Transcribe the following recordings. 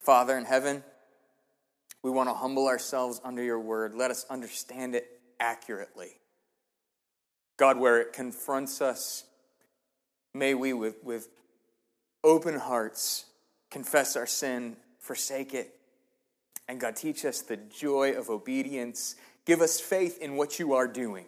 Father in heaven, we want to humble ourselves under your word. Let us understand it accurately. God, where it confronts us, may we, with, with open hearts, confess our sin, forsake it, and God, teach us the joy of obedience. Give us faith in what you are doing.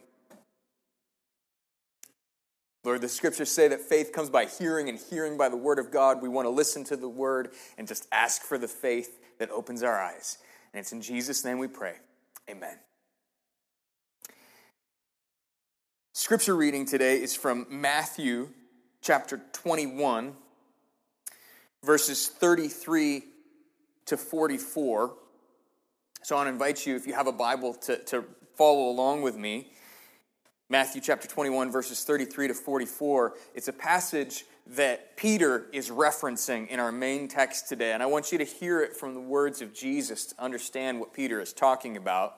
Lord, the scriptures say that faith comes by hearing and hearing by the word of God. We want to listen to the word and just ask for the faith that opens our eyes. And it's in Jesus' name we pray. Amen. Scripture reading today is from Matthew chapter 21, verses 33 to 44. So I want to invite you, if you have a Bible, to, to follow along with me. Matthew chapter 21, verses 33 to 44. It's a passage that Peter is referencing in our main text today. And I want you to hear it from the words of Jesus to understand what Peter is talking about.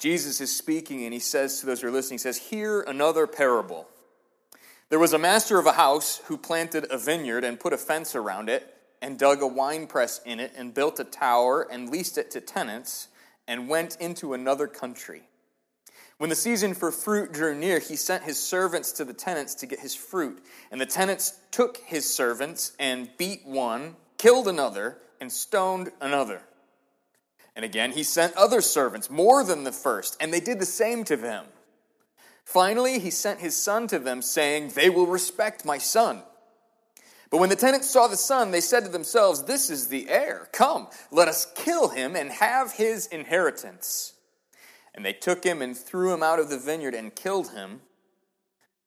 Jesus is speaking, and he says to those who are listening, he says, Hear another parable. There was a master of a house who planted a vineyard and put a fence around it, and dug a wine press in it, and built a tower, and leased it to tenants, and went into another country. When the season for fruit drew near, he sent his servants to the tenants to get his fruit. And the tenants took his servants and beat one, killed another, and stoned another. And again, he sent other servants, more than the first, and they did the same to them. Finally, he sent his son to them, saying, They will respect my son. But when the tenants saw the son, they said to themselves, This is the heir. Come, let us kill him and have his inheritance. And they took him and threw him out of the vineyard and killed him.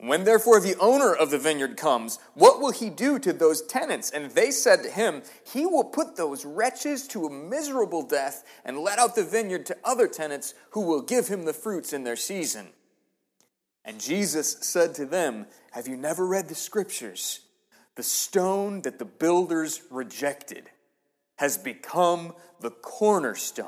When therefore the owner of the vineyard comes, what will he do to those tenants? And they said to him, He will put those wretches to a miserable death and let out the vineyard to other tenants who will give him the fruits in their season. And Jesus said to them, Have you never read the scriptures? The stone that the builders rejected has become the cornerstone.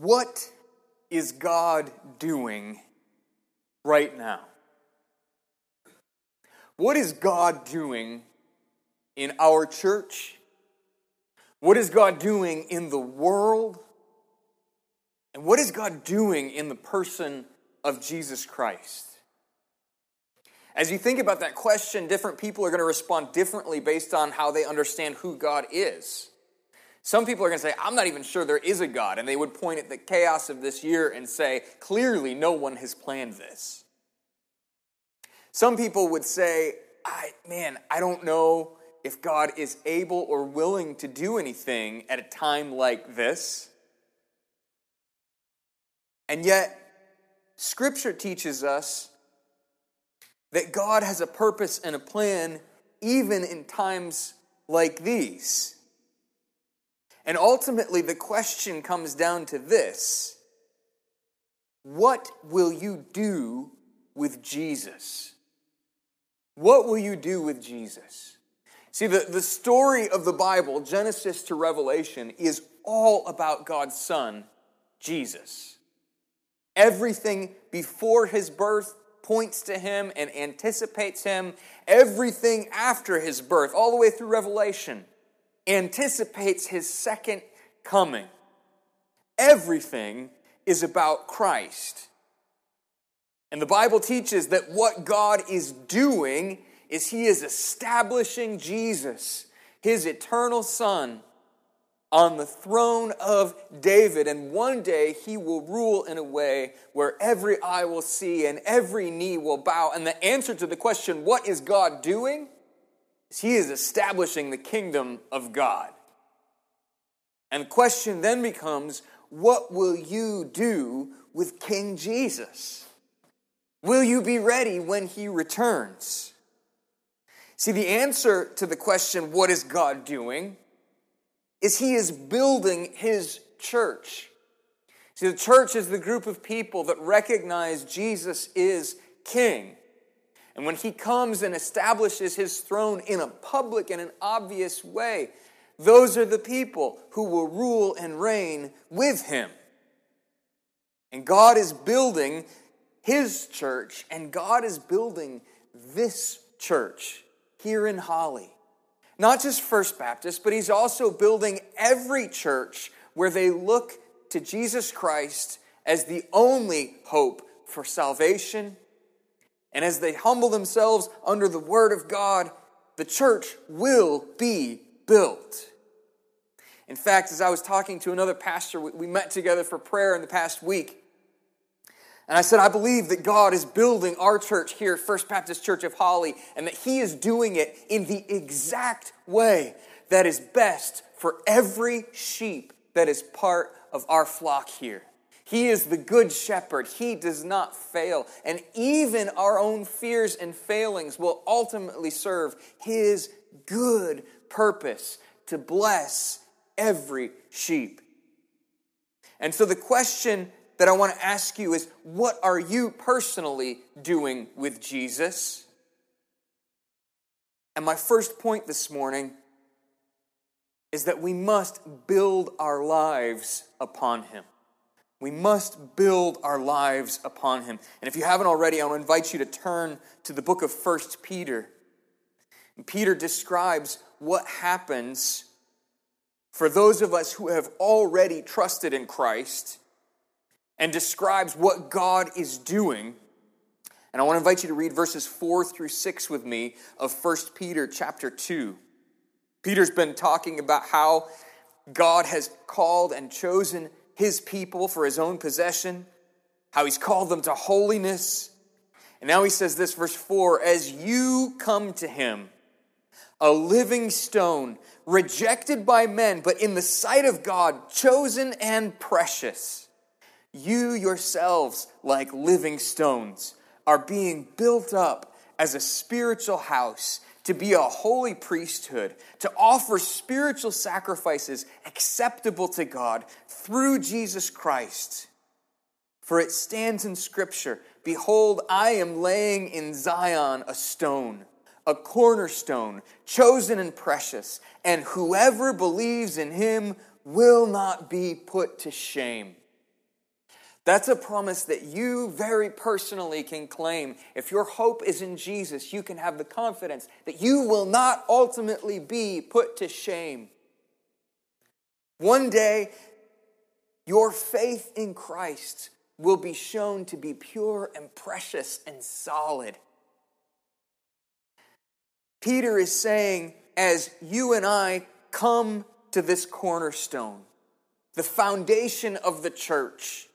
What is God doing right now? What is God doing in our church? What is God doing in the world? And what is God doing in the person of Jesus Christ? As you think about that question, different people are going to respond differently based on how they understand who God is. Some people are going to say, I'm not even sure there is a God. And they would point at the chaos of this year and say, clearly no one has planned this. Some people would say, I, man, I don't know if God is able or willing to do anything at a time like this. And yet, Scripture teaches us that God has a purpose and a plan even in times like these. And ultimately, the question comes down to this What will you do with Jesus? What will you do with Jesus? See, the, the story of the Bible, Genesis to Revelation, is all about God's Son, Jesus. Everything before his birth points to him and anticipates him. Everything after his birth, all the way through Revelation, anticipates his second coming. Everything is about Christ. And the Bible teaches that what God is doing is he is establishing Jesus, his eternal Son, on the throne of David. And one day he will rule in a way where every eye will see and every knee will bow. And the answer to the question, what is God doing? He is establishing the kingdom of God. And the question then becomes what will you do with King Jesus? Will you be ready when he returns? See, the answer to the question, what is God doing, is He is building His church. See, the church is the group of people that recognize Jesus is King. And when He comes and establishes His throne in a public and an obvious way, those are the people who will rule and reign with Him. And God is building His church, and God is building this church here in Holly. Not just First Baptist, but he's also building every church where they look to Jesus Christ as the only hope for salvation. And as they humble themselves under the Word of God, the church will be built. In fact, as I was talking to another pastor, we met together for prayer in the past week. And I said, I believe that God is building our church here, First Baptist Church of Holly, and that He is doing it in the exact way that is best for every sheep that is part of our flock here. He is the good shepherd. He does not fail. And even our own fears and failings will ultimately serve His good purpose to bless every sheep. And so the question that I want to ask you is what are you personally doing with Jesus? And my first point this morning is that we must build our lives upon Him. We must build our lives upon Him. And if you haven't already, I want to invite you to turn to the book of First Peter. And Peter describes what happens for those of us who have already trusted in Christ and describes what God is doing. And I want to invite you to read verses 4 through 6 with me of 1 Peter chapter 2. Peter's been talking about how God has called and chosen his people for his own possession, how he's called them to holiness. And now he says this, verse 4 As you come to him, a living stone, rejected by men, but in the sight of God, chosen and precious you yourselves, like living stones, are being built up as a spiritual house to be a holy priesthood, to offer spiritual sacrifices acceptable to God through Jesus Christ. For it stands in Scripture Behold, I am laying in Zion a stone, a cornerstone, chosen and precious, and whoever believes in him will not be put to shame. That's a promise that you very personally can claim. If your hope is in Jesus, you can have the confidence that you will not ultimately be put to shame. One day, your faith in Christ will be shown to be pure and precious and solid. Peter is saying, as you and I come to this cornerstone, the foundation of the church,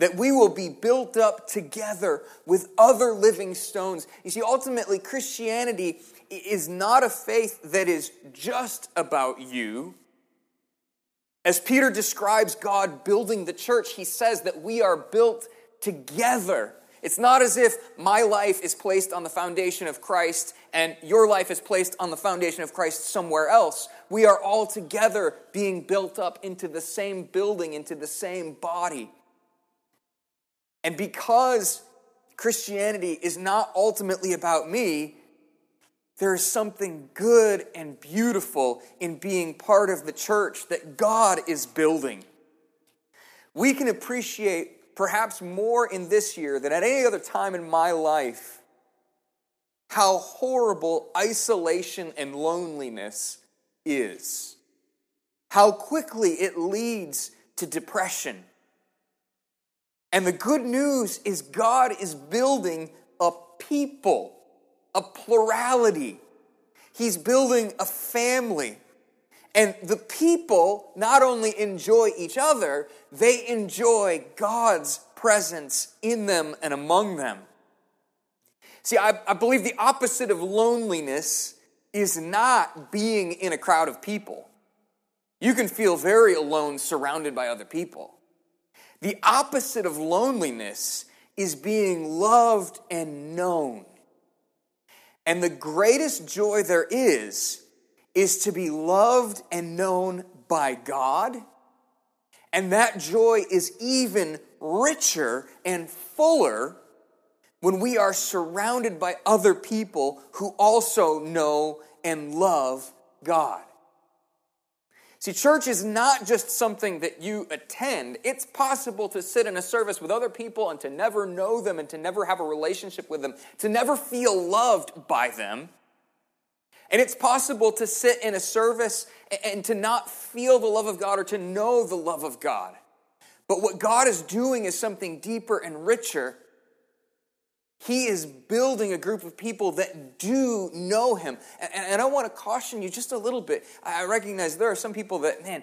that we will be built up together with other living stones. You see, ultimately, Christianity is not a faith that is just about you. As Peter describes God building the church, he says that we are built together. It's not as if my life is placed on the foundation of Christ and your life is placed on the foundation of Christ somewhere else. We are all together being built up into the same building, into the same body. And because Christianity is not ultimately about me, there is something good and beautiful in being part of the church that God is building. We can appreciate perhaps more in this year than at any other time in my life how horrible isolation and loneliness is. How quickly it leads to depression and the good news is God is building a people, a plurality. He's building a family. And the people not only enjoy each other, they enjoy God's presence in them and among them. See, I, I, believe the opposite of loneliness is not being in a crowd of people. You can feel very alone surrounded by other people. The opposite of loneliness is being loved and known. And the greatest joy there is, is to be loved and known by God. And that joy is even richer and fuller when we are surrounded by other people who also know and love God. See, church is not just something that you attend. It's possible to sit in a service with other people and to never know them and to never have a relationship with them, to never feel loved by them. And it's possible to sit in a service and to not feel the love of God or to know the love of God. But what God is doing is something deeper and richer he is building a group of people that do know him. And, and, I want to caution you just a little bit. I recognize there are some people that, man,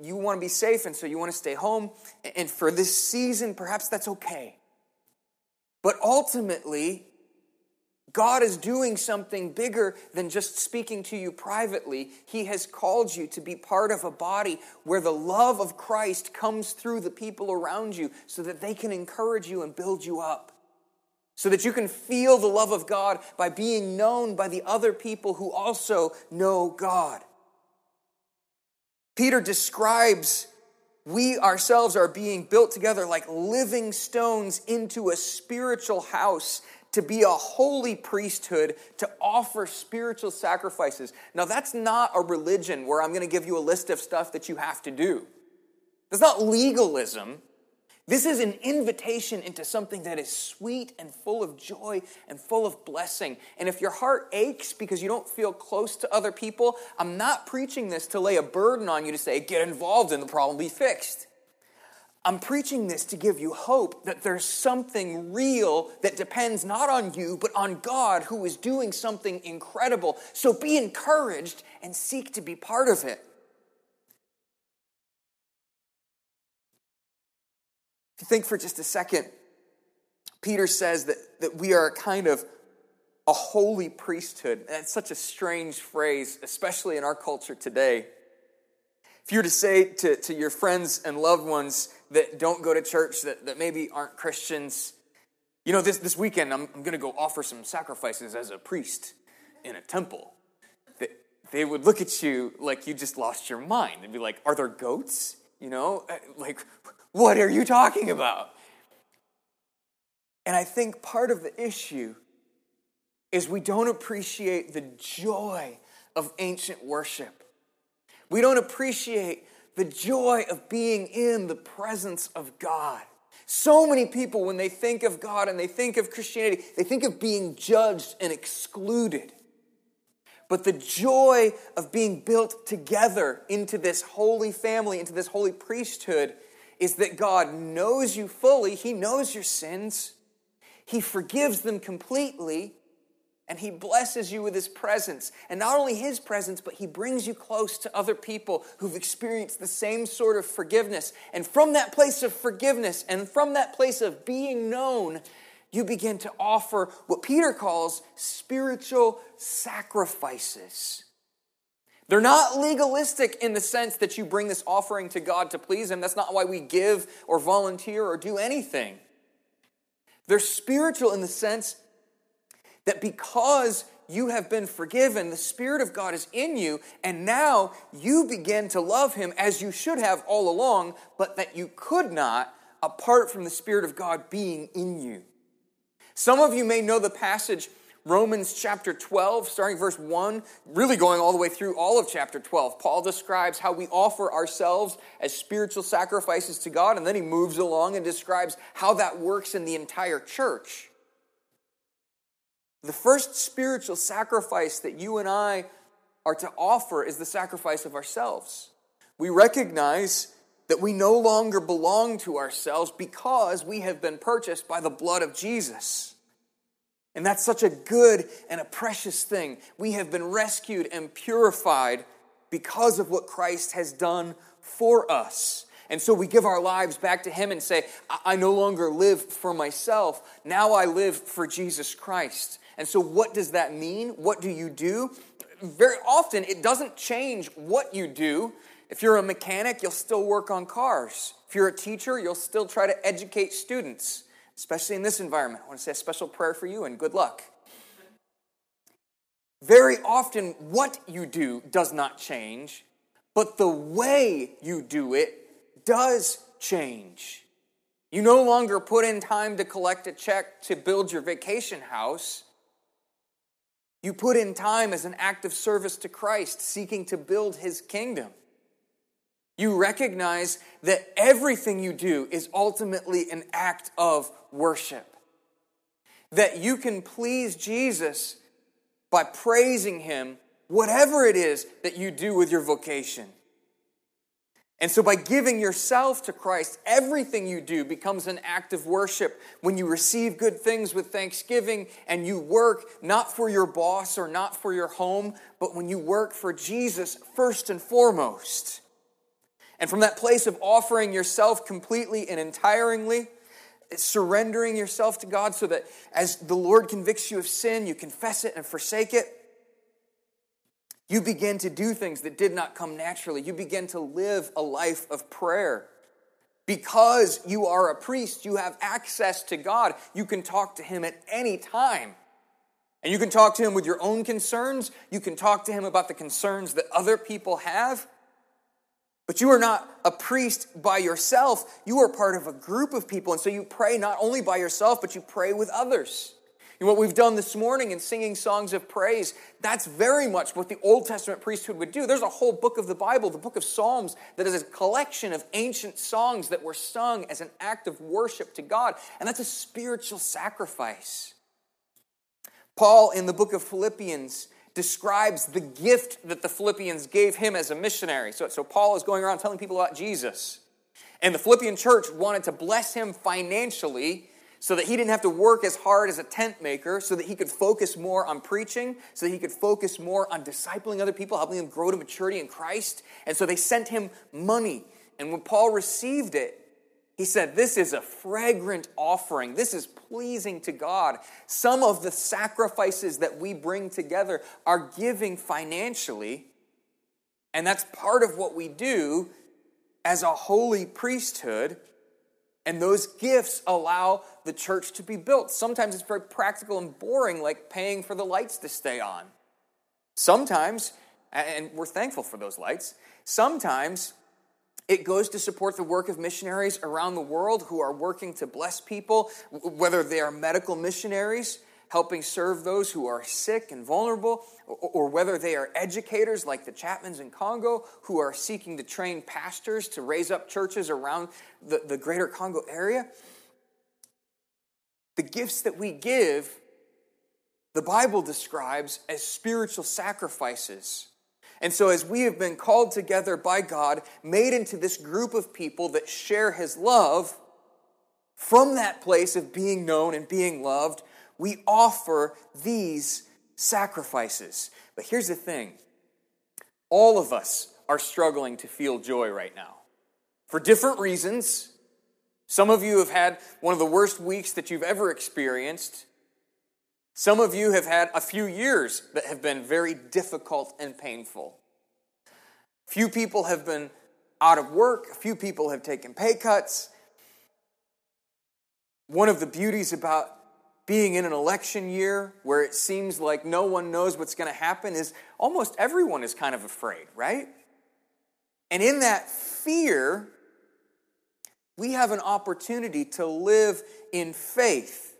you want to be safe, and so you want to stay home. And for this season, perhaps that's okay. But ultimately, God is doing something bigger than just speaking to you privately. He has called you to be part of a body where the love of Christ comes through the people around you so that they can encourage you and build you up so that you can feel the love of God by being known by the other people who also know God. Peter describes we ourselves are being built together like living stones into a spiritual house to be a holy priesthood to offer spiritual sacrifices. Now, that's not a religion where I'm going to give you a list of stuff that you have to do. That's not legalism. This is an invitation into something that is sweet and full of joy and full of blessing. And if your heart aches because you don't feel close to other people, I'm not preaching this to lay a burden on you to say, get involved and the problem be fixed. I'm preaching this to give you hope that there's something real that depends not on you, but on God who is doing something incredible. So be encouraged and seek to be part of it. If you think for just a second, Peter says that, that we are kind of a holy priesthood. That's such a strange phrase, especially in our culture today. If you were to say to, to your friends and loved ones that don't go to church, that, that maybe aren't Christians, you know, this, this weekend I'm, I'm going to go offer some sacrifices as a priest in a temple. They, they would look at you like you just lost your mind. They'd be like, Are there goats? You know, uh, like, what are you talking about? And I think part of the issue is we don't appreciate the joy of ancient worship. We don't appreciate the joy of being in the presence of God. So many people, when they think of God and they think of Christianity, they think of being judged and excluded. But the joy of being built together into this holy family, into this holy priesthood, is that God knows you fully. He knows your sins. He forgives them completely. And He blesses you with His presence. And not only His presence, but He brings you close to other people who've experienced the same sort of forgiveness. And from that place of forgiveness and from that place of being known, you begin to offer what Peter calls spiritual sacrifices. They're not legalistic in the sense that you bring this offering to God to please Him. That's not why we give or volunteer or do anything. They're spiritual in the sense that because you have been forgiven, the Spirit of God is in you, and now you begin to love Him as you should have all along, but that you could not apart from the Spirit of God being in you. Some of you may know the passage Romans chapter 12, starting verse 1, really going all the way through all of chapter 12. Paul describes how we offer ourselves as spiritual sacrifices to God, and then he moves along and describes how that works in the entire church. The first spiritual sacrifice that you and I are to offer is the sacrifice of ourselves. We recognize that we no longer belong to ourselves because we have been purchased by the blood of Jesus. And that's such a good and a precious thing. We have been rescued and purified because of what Christ has done for us. And so we give our lives back to Him and say, I no longer live for myself. Now I live for Jesus Christ. And so, what does that mean? What do you do? Very often, it doesn't change what you do. If you're a mechanic, you'll still work on cars. If you're a teacher, you'll still try to educate students especially in this environment. I want to say a special prayer for you and good luck. very often what you do does not change, but the way you do it does change. You no longer put in time to collect a check to build your vacation house. You put in time as an act of service to Christ, seeking to build his kingdom. You recognize that everything you do is ultimately an act of worship. That you can please Jesus by praising him, whatever it is that you do with your vocation. And so, by giving yourself to Christ, everything you do becomes an act of worship. When you receive good things with thanksgiving and you work not for your boss or not for your home, but when you work for Jesus first and foremost. And from that place of offering yourself completely and entirely, surrendering yourself to God so that as the Lord convicts you of sin, you confess it and forsake it. You begin to do things that did not come naturally. You begin to live a life of prayer. Because you are a priest, you have access to God. You can talk to Him at any time. And you can talk to Him with your own concerns. You can talk to Him about the concerns that other people have. But you are not a priest by yourself. You are part of a group of people. And so you pray not only by yourself, but you pray with others. And what we've done this morning in singing songs of praise, that's very much what the Old Testament priesthood would do. There's a whole book of the Bible, the book of Psalms, that is a collection of ancient songs that were sung as an act of worship to God. And that's a spiritual sacrifice. Paul, in the book of Philippians, describes the gift that the Philippians gave him as a missionary. So, so Paul is going around telling people about Jesus. And the Philippian church wanted to bless him financially so that he didn't have to work as hard as a tent maker, so that he could focus more on preaching, so that he could focus more on discipling other people, helping them grow to maturity in Christ. And so they sent him money. And when Paul received it, he said, This is a fragrant offering. This is pleasing to God. Some of the sacrifices that we bring together are giving financially, and that's part of what we do as a holy priesthood. And those gifts allow the church to be built. Sometimes it's very practical and boring, like paying for the lights to stay on. Sometimes, and we're thankful for those lights, sometimes it goes to support the work of missionaries around the world who are working to bless people, whether they are medical missionaries helping serve those who are sick and vulnerable, or whether they are educators like the Chapmans in Congo who are seeking to train pastors to raise up churches around the, the greater Congo area. The gifts that we give, the Bible describes as spiritual sacrifices and so, as we have been called together by God, made into this group of people that share His love, from that place of being known and being loved, we offer these sacrifices. But here's the thing all of us are struggling to feel joy right now for different reasons. Some of you have had one of the worst weeks that you've ever experienced. Some of you have had a few years that have been very difficult and painful. Few people have been out of work, a few people have taken pay cuts. One of the beauties about being in an election year where it seems like no one knows what's going to happen is almost everyone is kind of afraid, right? And in that fear, we have an opportunity to live in faith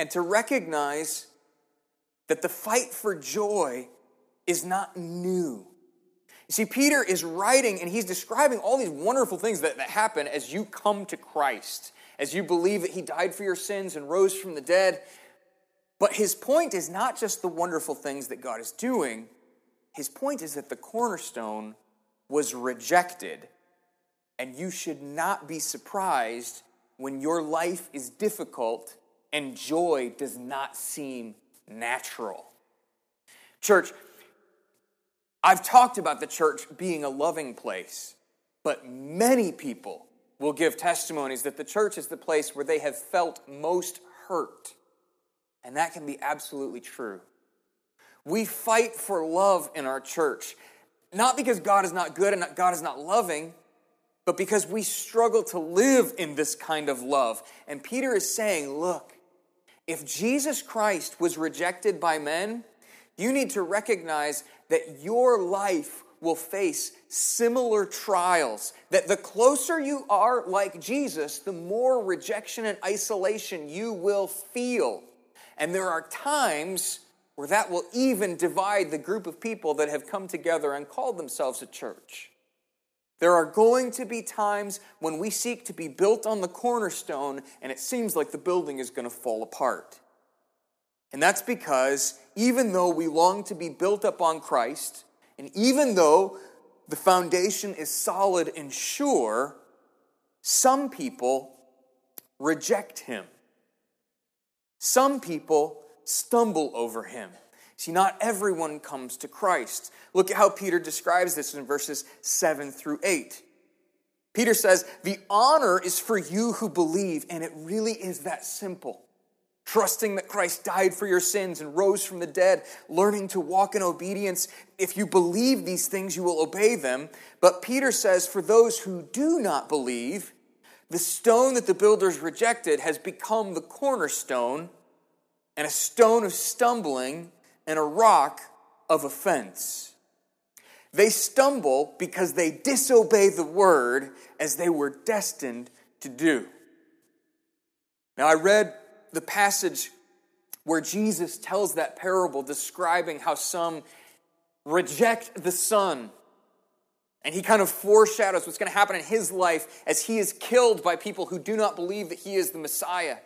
and to recognize that the fight for joy is not new. You see, Peter is writing and he's describing all these wonderful things that, that happen as you come to Christ, as you believe that he died for your sins and rose from the dead. But his point is not just the wonderful things that God is doing, his point is that the cornerstone was rejected. And you should not be surprised when your life is difficult and joy does not seem natural. Church, I've talked about the church being a loving place, but many people will give testimonies that the church is the place where they have felt most hurt. And that can be absolutely true. We fight for love in our church, not because God is not good and God is not loving, but because we struggle to live in this kind of love. And Peter is saying, look, if Jesus Christ was rejected by men, you need to recognize that your life will face similar trials. That the closer you are like Jesus, the more rejection and isolation you will feel. And there are times where that will even divide the group of people that have come together and called themselves a church. There are going to be times when we seek to be built on the cornerstone and it seems like the building is going to fall apart. And that's because even though we long to be built up on Christ, and even though the foundation is solid and sure, some people reject him. Some people stumble over him. See, not everyone comes to Christ. Look at how Peter describes this in verses 7 through 8. Peter says, The honor is for you who believe, and it really is that simple. Trusting that Christ died for your sins and rose from the dead, learning to walk in obedience. If you believe these things, you will obey them. But Peter says, For those who do not believe, the stone that the builders rejected has become the cornerstone and a stone of stumbling and a rock of offense. They stumble because they disobey the word as they were destined to do. Now, I read the passage where Jesus tells that parable describing how some reject the Son and he kind of foreshadows what's going to happen in his life as he is killed by people who do not believe that he is the Messiah.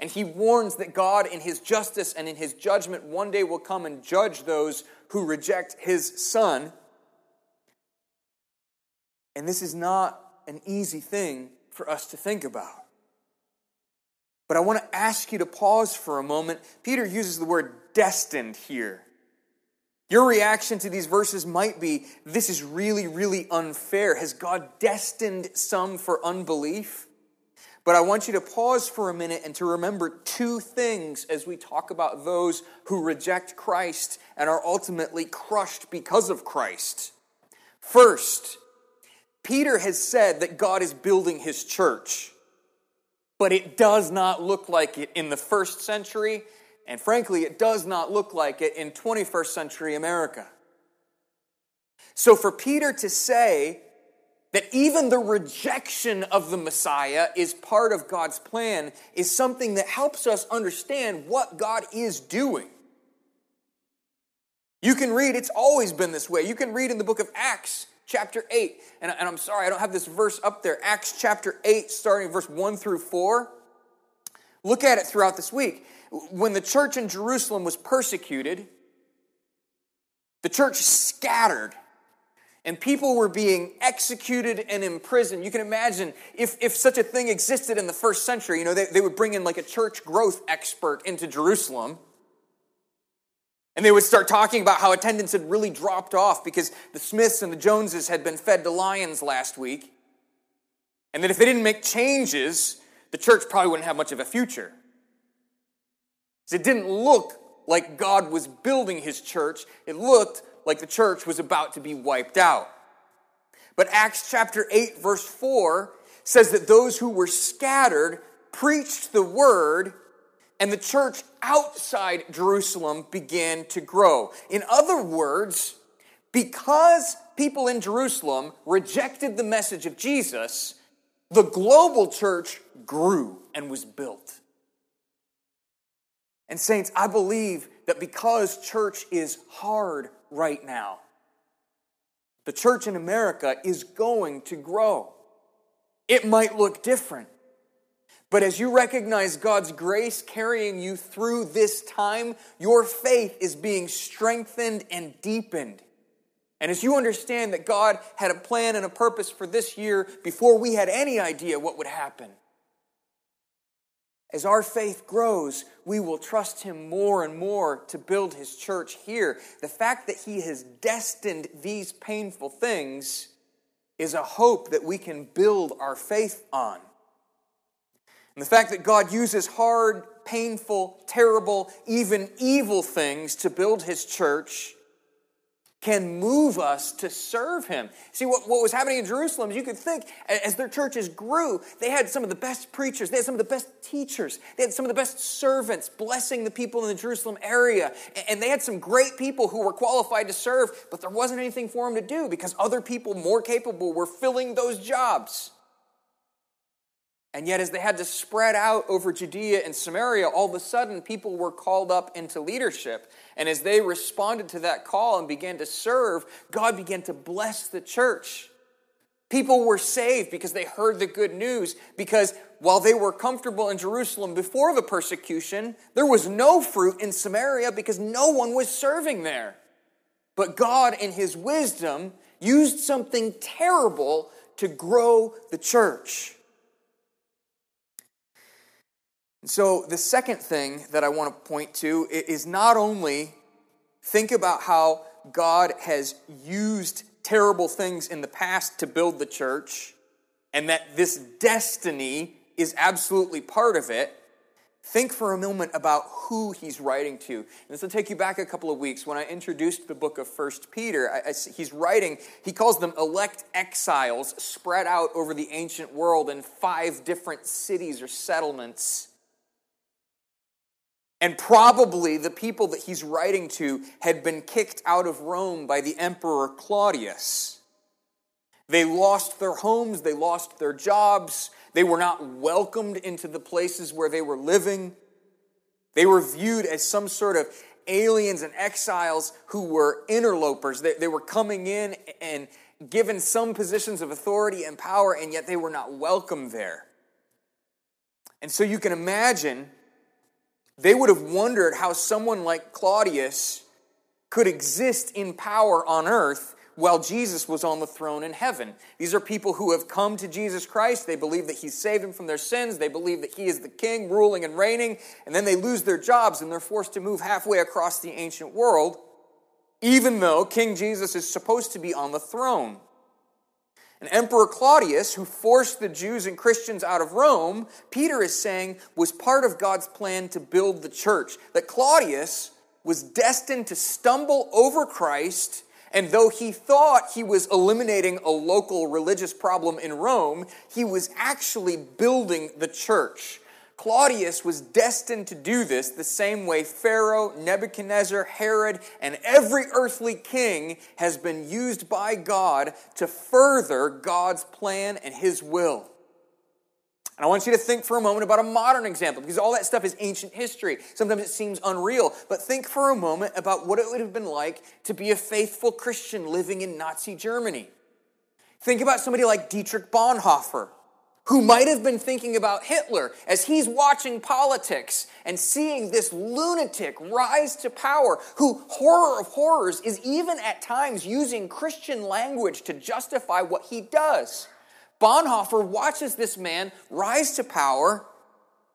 And he warns that God, in his justice and in his judgment, one day will come and judge those who reject his son. And this is not an easy thing for us to think about. But I want to ask you to pause for a moment. Peter uses the word destined here. Your reaction to these verses might be this is really, really unfair. Has God destined some for unbelief? But I want you to pause for a minute and to remember two things as we talk about those who reject Christ and are ultimately crushed because of Christ. First, Peter has said that God is building his church, but it does not look like it in the first century and frankly, it does not look like it in 21st century America. So for Peter to say that even the rejection of the Messiah is part of God's plan is something that helps us understand what God is doing. You can read, it's always been this way. You can read in the book of Acts, chapter 8. And, and I'm sorry, I don't have this verse up there. Acts chapter 8, starting verse 1 through 4. Look at it throughout this week when the church in Jerusalem was persecuted, the church scattered and people were being executed and imprisoned. You can imagine if, if such a thing existed in the first century, you know, they, they would bring in like a church growth expert into Jerusalem. And they would start talking about how attendance had really dropped off because the Smiths and the Joneses had been fed to lions last week. And that if they didn't make changes, the church probably wouldn't have much of a future. Because it didn't look like God was building his church, it looked like the church was about to be wiped out. But Acts chapter 8, verse 4 says that those who were scattered preached the word, and the church outside Jerusalem began to grow. In other words, because people in Jerusalem rejected the message of Jesus, the global church grew and was built. And, saints, I believe that because church is hard right now, the church in America is going to grow. It might look different. But as you recognize God's grace carrying you through this time, your faith is being strengthened and deepened. And as you understand that God had a plan and a purpose for this year before we had any idea what would happen, as our faith grows, we will trust Him more and more to build His church here. The fact that He has destined these painful things is a hope that we can build our faith on. And the fact that God uses hard, painful, terrible, even evil things to build His church can move us to serve him. See, what, what was happening in Jerusalem you could think as their churches grew, they had some of the best preachers, they had some of the best teachers, they had some of the best servants blessing the people in the Jerusalem area. And they had some great people who were qualified to serve, but there wasn't anything for them to do because other people more capable were filling those jobs. And yet, as they had to spread out over Judea and Samaria, all of a sudden people were called up into leadership. And as they responded to that call and began to serve, God began to bless the church. People were saved because they heard the good news. Because while they were comfortable in Jerusalem before the persecution, there was no fruit in Samaria because no one was serving there. But God, in His wisdom, used something terrible to grow the church. So, the second thing that I want to point to is not only think about how God has used terrible things in the past to build the church, and that this destiny is absolutely part of it. Think for a moment about who he's writing to. And this will take you back a couple of weeks when I introduced the book of First Peter. I, I, he's writing, he calls them elect exiles spread out over the ancient world in five different cities or settlements. And probably the people that he's writing to had been kicked out of Rome by the Emperor Claudius. They lost their homes, they lost their jobs, they were not welcomed into the places where they were living. They were viewed as some sort of aliens and exiles who were interlopers. They, they were coming in and given some positions of authority and power, and yet they were not welcome there. And so you can imagine they would have wondered how someone like Claudius could exist in power on earth while Jesus was on the throne in heaven. These are people who have come to Jesus Christ. They believe that He saved them from their sins. They believe that He is the King, ruling and reigning. And then they lose their jobs and they're forced to move halfway across the ancient world, even though King Jesus is supposed to be on the throne. And Emperor Claudius, who forced the Jews and Christians out of Rome, Peter is saying was part of God's plan to build the church. That Claudius was destined to stumble over Christ, and though he thought he was eliminating a local religious problem in Rome, he was actually building the church. Claudius was destined to do this the same way Pharaoh, Nebuchadnezzar, Herod, and every earthly king has been used by God to further God's plan and his will. And I want you to think for a moment about a modern example because all that stuff is ancient history. Sometimes it seems unreal. But think for a moment about what it would have been like to be a faithful Christian living in Nazi Germany. Think about somebody like Dietrich Bonhoeffer who might have been thinking about Hitler as he's watching politics and seeing this lunatic rise to power, who, horror of horrors, is even at times using Christian language to justify what he does. Bonhoeffer watches this man rise to power,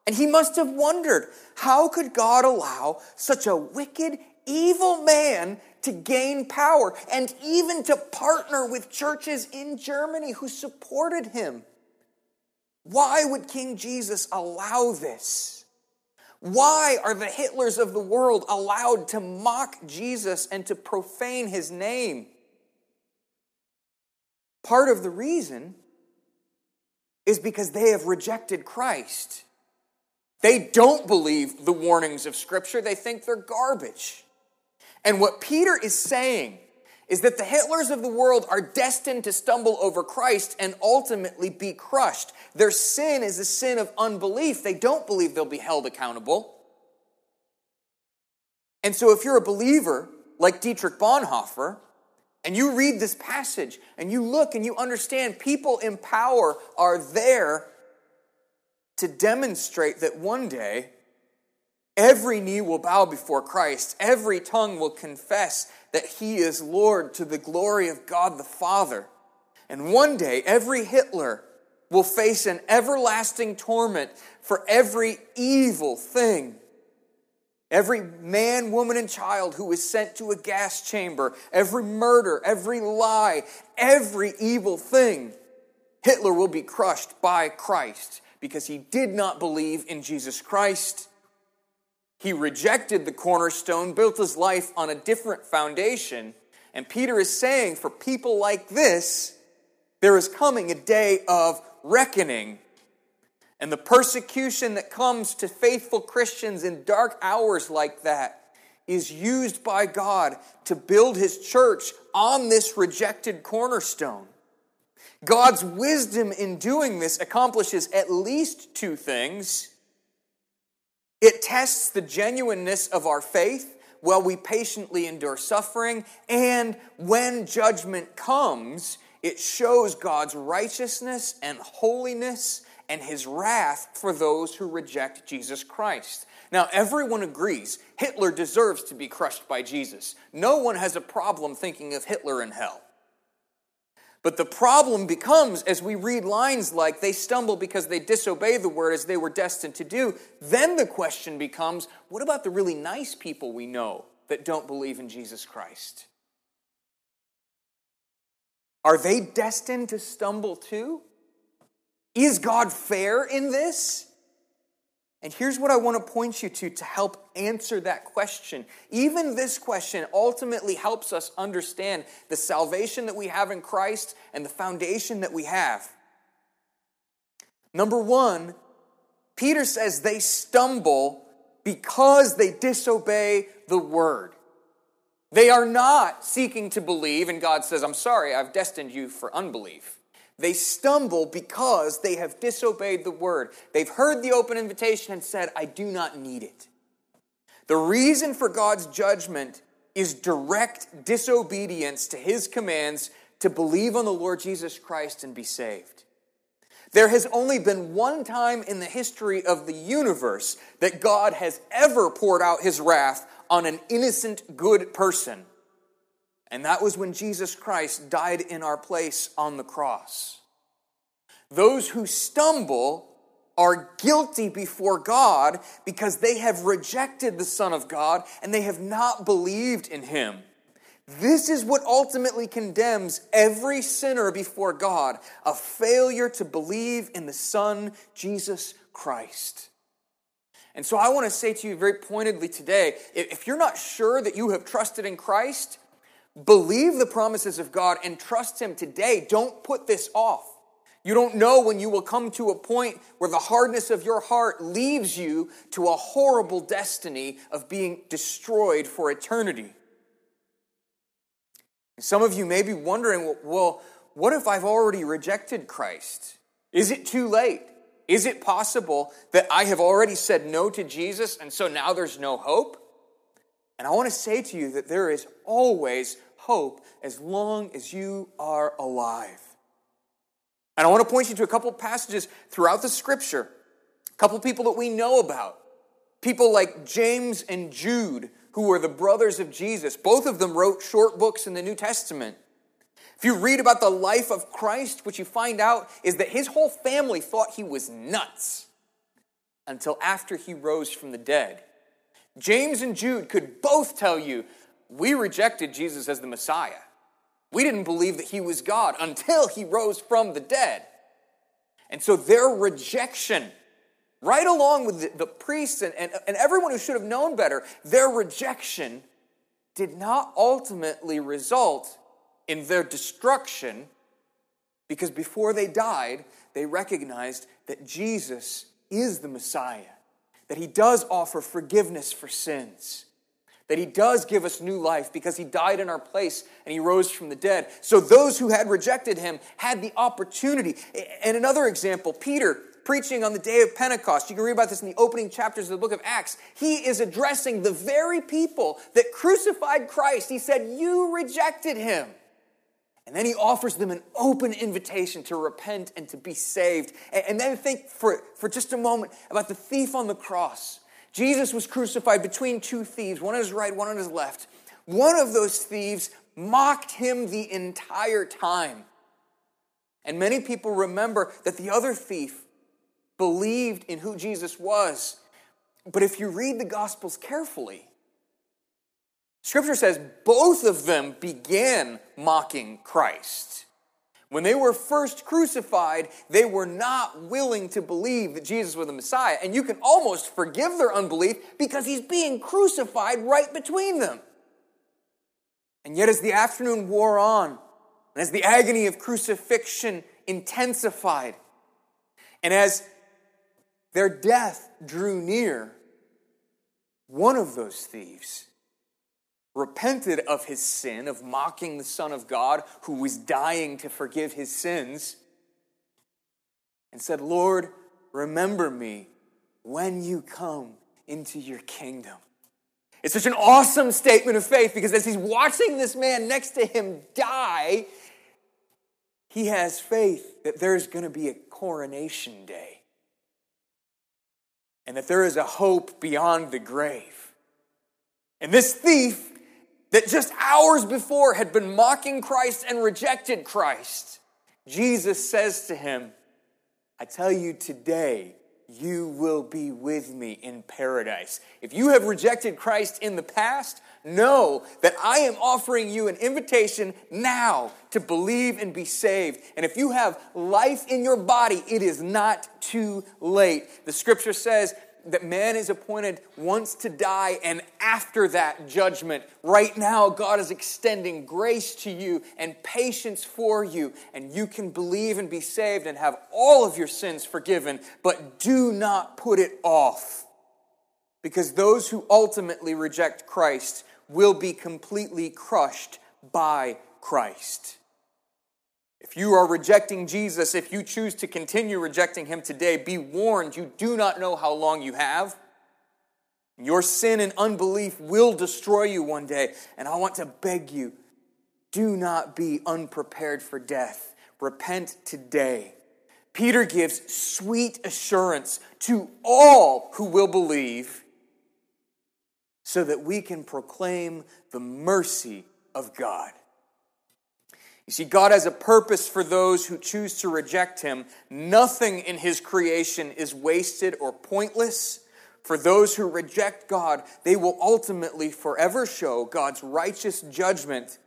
and he must have wondered how could God allow such a wicked, evil man to gain power and even to partner with churches in Germany who supported him? Why would King Jesus allow this? Why are the Hitlers of the world allowed to mock Jesus and to profane his name? Part of the reason is because they have rejected Christ. They don't believe the warnings of Scripture, they think they're garbage. And what Peter is saying is that the Hitlers of the world are destined to stumble over Christ and ultimately be crushed. Their sin is a sin of unbelief. They don't believe they'll be held accountable. And so, if you're a believer like Dietrich Bonhoeffer, and you read this passage and you look and you understand people in power are there to demonstrate that one day every knee will bow before Christ, every tongue will confess that he is Lord to the glory of God the Father. And one day, every Hitler will face an everlasting torment for every evil thing. Every man, woman, and child who is sent to a gas chamber, every murder, every lie, every evil thing, Hitler will be crushed by Christ because he did not believe in Jesus Christ he rejected the cornerstone, built his life on a different foundation, And Peter is saying, for people like this, there is coming a day of reckoning. And the persecution that comes to faithful Christians in dark hours like that is used by God to build his church on this rejected cornerstone. God's wisdom in doing this accomplishes at least two things. It tests the genuineness of our faith while we patiently endure suffering, and when judgment comes, it shows God's righteousness and holiness and his wrath for those who reject Jesus Christ. Now, everyone agrees Hitler deserves to be crushed by Jesus. No one has a problem thinking of Hitler in hell. But the problem becomes as we read lines like, they stumble because they disobey the word as they were destined to do, then the question becomes, what about the really nice people we know that don't believe in Jesus Christ? Are they destined to stumble too? Is God fair in this? And here's what I want to point you to to help answer that question. Even this question ultimately helps us understand the salvation that we have in Christ and the foundation that we have. Number one, Peter says they stumble because they disobey the word. They are not seeking to believe, and God says, I'm sorry, I've destined you for unbelief. They stumble because they have disobeyed the word. They've heard the open invitation and said, I do not need it. The reason for God's judgment is direct disobedience to his commands to believe on the Lord Jesus Christ and be saved. There has only been one time in the history of the universe that God has ever poured out his wrath on an innocent, good person. And that was when Jesus Christ died in our place on the cross. Those who stumble are guilty before God because they have rejected the Son of God and they have not believed in Him. This is what ultimately condemns every sinner before God a failure to believe in the Son, Jesus Christ. And so I want to say to you very pointedly today if you're not sure that you have trusted in Christ, Believe the promises of God and trust Him today. Don't put this off. You don't know when you will come to a point where the hardness of your heart leaves you to a horrible destiny of being destroyed for eternity. Some of you may be wondering, well, what if I've already rejected Christ? Is it too late? Is it possible that I have already said no to Jesus and so now there's no hope? And I want to say to you that there is always hope as long as you are alive. And I want to point you to a couple passages throughout the scripture, a couple people that we know about. People like James and Jude, who were the brothers of Jesus. Both of them wrote short books in the New Testament. If you read about the life of Christ, what you find out is that his whole family thought he was nuts until after he rose from the dead. James and Jude could both tell you we rejected Jesus as the Messiah. We didn't believe that he was God until he rose from the dead. And so their rejection, right along with the, the priests and, and, and everyone who should have known better, their rejection did not ultimately result in their destruction because before they died, they recognized that Jesus is the Messiah that He does offer forgiveness for sins, that He does give us new life because He died in our place and He rose from the dead. So those who had rejected Him had the opportunity. And another example, Peter preaching on the day of Pentecost. You can read about this in the opening chapters of the book of Acts. He is addressing the very people that crucified Christ. He said, You rejected him. And then he offers them an open invitation to repent and to be saved. And then think for, for just a moment about the thief on the cross. Jesus was crucified between two thieves, one on his right, one on his left. One of those thieves mocked him the entire time. And many people remember that the other thief believed in who Jesus was. But if you read the Gospels carefully, Scripture says both of them began mocking Christ. When they were first crucified, they were not willing to believe that Jesus was the Messiah. And you can almost forgive their unbelief because he's being crucified right between them. And yet, as the afternoon wore on, and as the agony of crucifixion intensified, and as their death drew near, one of those thieves repented of his sin of mocking the Son of God who was dying to forgive his sins and said, Lord, remember me when you come into your kingdom. It's such an awesome statement of faith because as he's watching this man next to him die, he has faith that there's going to be a coronation day and that there is a hope beyond the grave. And this thief that just hours before had been mocking Christ and rejected Christ, Jesus says to him, I tell you today, you will be with me in paradise. If you have rejected Christ in the past, know that I am offering you an invitation now to believe and be saved. And if you have life in your body, it is not too late. The scripture says that man is appointed once to die and after that judgment. Right now, God is extending grace to you and patience for you, and you can believe and be saved and have all of your sins forgiven, but do not put it off. Because those who ultimately reject Christ will be completely crushed by Christ. If you are rejecting Jesus, if you choose to continue rejecting him today, be warned you do not know how long you have. Your sin and unbelief will destroy you one day. And I want to beg you do not be unprepared for death. Repent today. Peter gives sweet assurance to all who will believe so that we can proclaim the mercy of God. You see, God has a purpose for those who choose to reject Him. Nothing in His creation is wasted or pointless. For those who reject God, they will ultimately forever show God's righteous judgment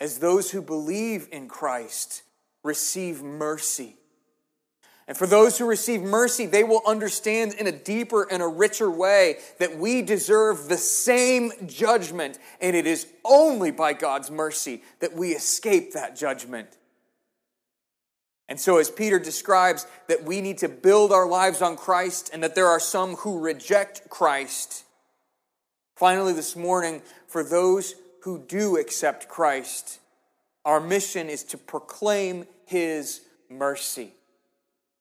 as those who believe in Christ receive mercy. And for those who receive mercy, they will understand in a deeper and a richer way that we deserve the same judgment, and it is only by God's mercy that we escape that judgment. And so, as Peter describes that we need to build our lives on Christ and that there are some who reject Christ, finally, this morning, for those who do accept Christ, our mission is to proclaim his mercy.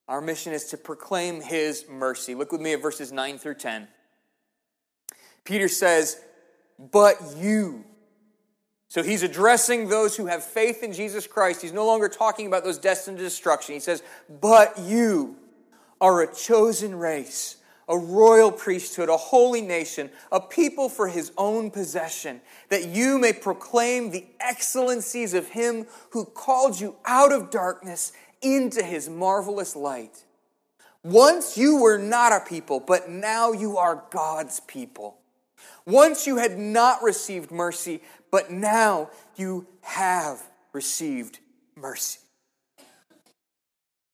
Our mission is to proclaim his mercy. Look with me at verses 9 through 10. Peter says, But you. So he's addressing those who have faith in Jesus Christ. He's no longer talking about those destined to destruction. He says, But you are a chosen race, a royal priesthood, a holy nation, a people for his own possession, that you may proclaim the excellencies of him who called you out of darkness into his marvelous light. Once you were not a people, but now you are God's people. Once you had not received mercy, but now you have received mercy.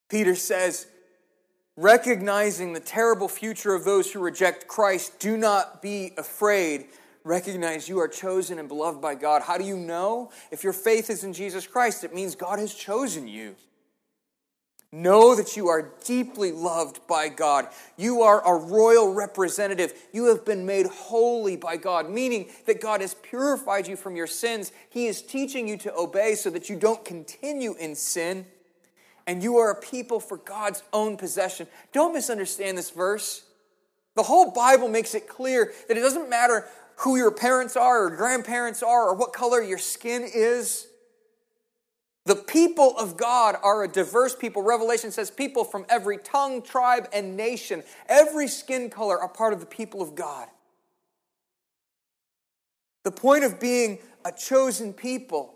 Peter says, recognizing the terrible future of those who reject Christ, do not be afraid. Recognize you are chosen and beloved by God. How do you know? If your faith is in Jesus Christ, it means God has chosen you. Know that you are deeply loved by God. You are a royal representative. You have been made holy by God, meaning that God has purified you from your sins. He is teaching you to obey so that you don't continue in sin. And you are a people for God's own possession. Don't misunderstand this verse. The whole Bible makes it clear that it doesn't matter who your parents are or grandparents are or what color your skin is. The people of God are a diverse people. Revelation says people from every tongue, tribe, and nation, every skin color are part of the people of God. The point of being a chosen people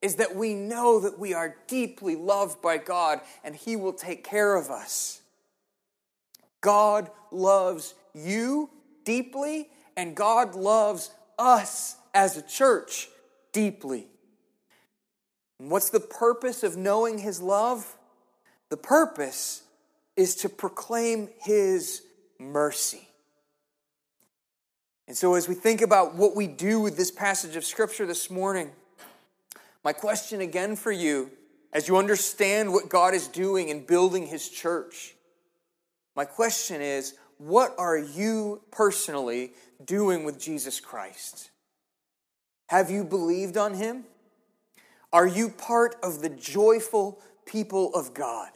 is that we know that we are deeply loved by God and He will take care of us. God loves you deeply, and God loves us as a church deeply. And what's the purpose of knowing His love? The purpose is to proclaim His mercy. And so, as we think about what we do with this passage of Scripture this morning, my question again for you, as you understand what God is doing in building His church, my question is what are you personally doing with Jesus Christ? Have you believed on Him? Are you part of the joyful people of God?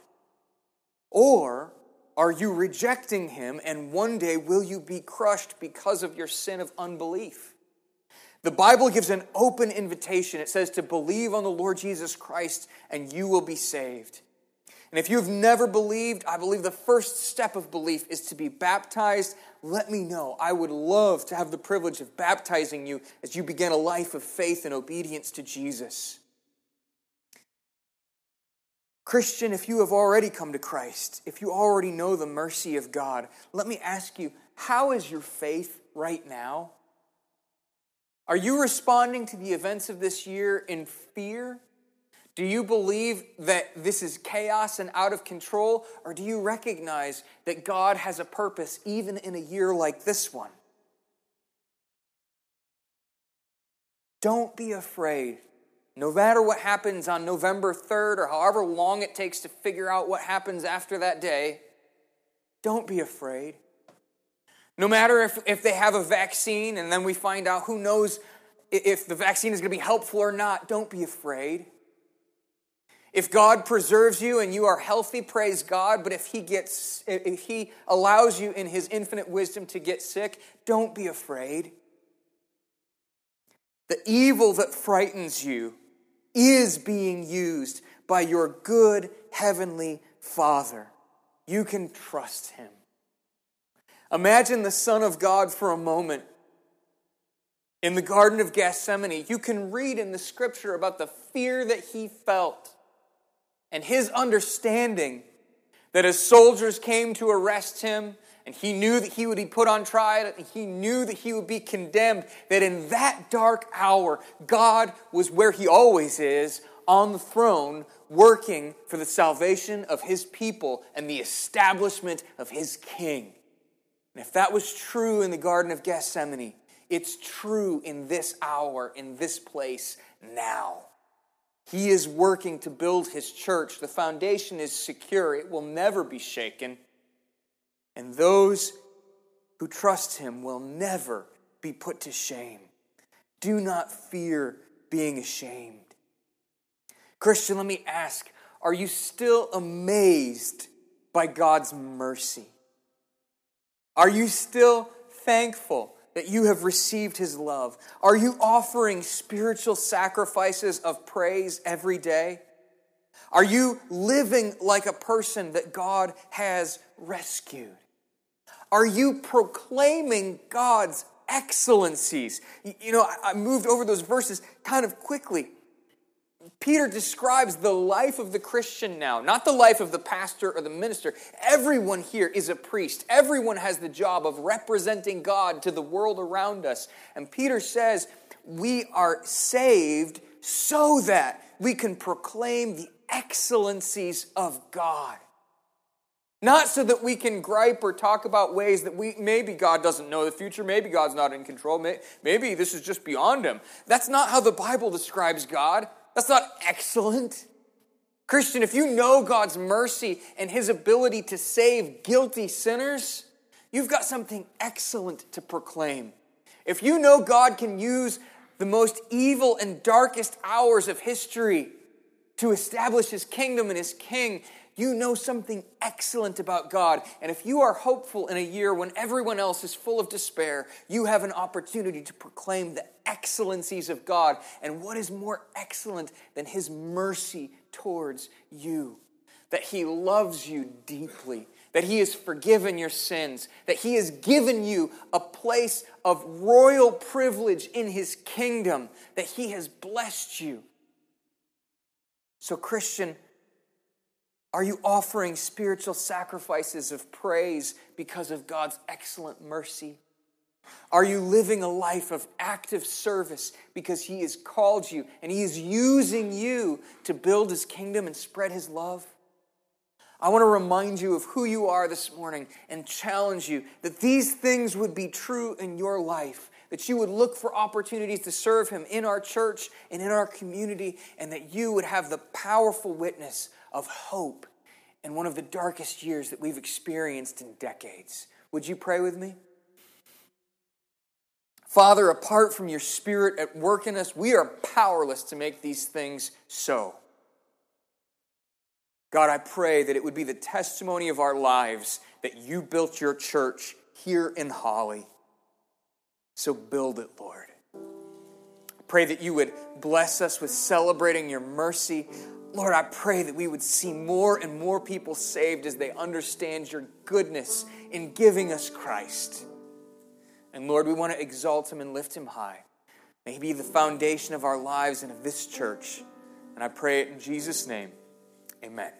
Or are you rejecting him and one day will you be crushed because of your sin of unbelief? The Bible gives an open invitation. It says to believe on the Lord Jesus Christ and you will be saved. And if you've never believed, I believe the first step of belief is to be baptized. Let me know. I would love to have the privilege of baptizing you as you begin a life of faith and obedience to Jesus. Christian, if you have already come to Christ, if you already know the mercy of God, let me ask you, how is your faith right now? Are you responding to the events of this year in fear? Do you believe that this is chaos and out of control? Or do you recognize that God has a purpose even in a year like this one? Don't be afraid no matter what happens on November 3rd or however long it takes to figure out what happens after that day, don't be afraid. No matter if, if they have a vaccine and then we find out who knows if the vaccine is going to be helpful or not, don't be afraid. If God preserves you and you are healthy, praise God. But if He gets, if He allows you in His infinite wisdom to get sick, don't be afraid. The evil that frightens you is being used by your good heavenly Father. You can trust him. Imagine the Son of God for a moment. In the Garden of Gethsemane, you can read in the scripture about the fear that he felt and his understanding that as soldiers came to arrest him, and he knew that he would be put on trial, and he knew that he would be condemned, that in that dark hour, God was where he always is, on the throne, working for the salvation of his people and the establishment of his king. And if that was true in the Garden of Gethsemane, it's true in this hour, in this place, now. He is working to build his church. The foundation is secure, it will never be shaken and those who trust him will never be put to shame. Do not fear being ashamed. Christian, let me ask are you still amazed by God's mercy? Are you still thankful that you have received his love? Are you offering spiritual sacrifices of praise every day? Are you living like a person that God has rescued? Are you proclaiming God's excellencies? You know, I moved over those verses kind of quickly. Peter describes the life of the Christian now, not the life of the pastor or the minister. Everyone here is a priest. Everyone has the job of representing God to the world around us. And Peter says, We are saved so that we can proclaim the excellencies of God. Not so that we can gripe or talk about ways that we maybe God doesn't know the future, maybe God's not in control, maybe this is just beyond him. That's not how the Bible describes God. That's not excellent. Christian, if you know God's mercy and his ability to save guilty sinners, you've got something excellent to proclaim. If you know God can use the most evil and darkest hours of history to establish his kingdom and his king, you know something excellent about God. And if you are hopeful in a year when everyone else is full of despair, you have an opportunity to proclaim the excellencies of God. And what is more excellent than His mercy towards you? That He loves you deeply, that He has forgiven your sins, that He has given you a place of royal privilege in His kingdom, that He has blessed you. So, Christian, are you offering spiritual sacrifices of praise because of God's excellent mercy? Are you living a life of active service because He has called you and He is using you to build His kingdom and spread His love? I want to remind you of who you are this morning and challenge you that these things would be true in your life. That you would look for opportunities to serve Him in our church and in our community, and that you would have the powerful witness of hope in one of the darkest years that we've experienced in decades. Would you pray with me? Father, apart from your Spirit at work in us, we are powerless to make these things so. God, I pray that it would be the testimony of our lives that you built your church here in Holly. So build it, Lord. Pray that you would bless us with celebrating your mercy. Lord, I pray that we would see more and more people saved as they understand your goodness in giving us Christ. And Lord, we want to exalt him and lift him high. May he be the foundation of our lives and of this church. And I pray it in Jesus' name. Amen.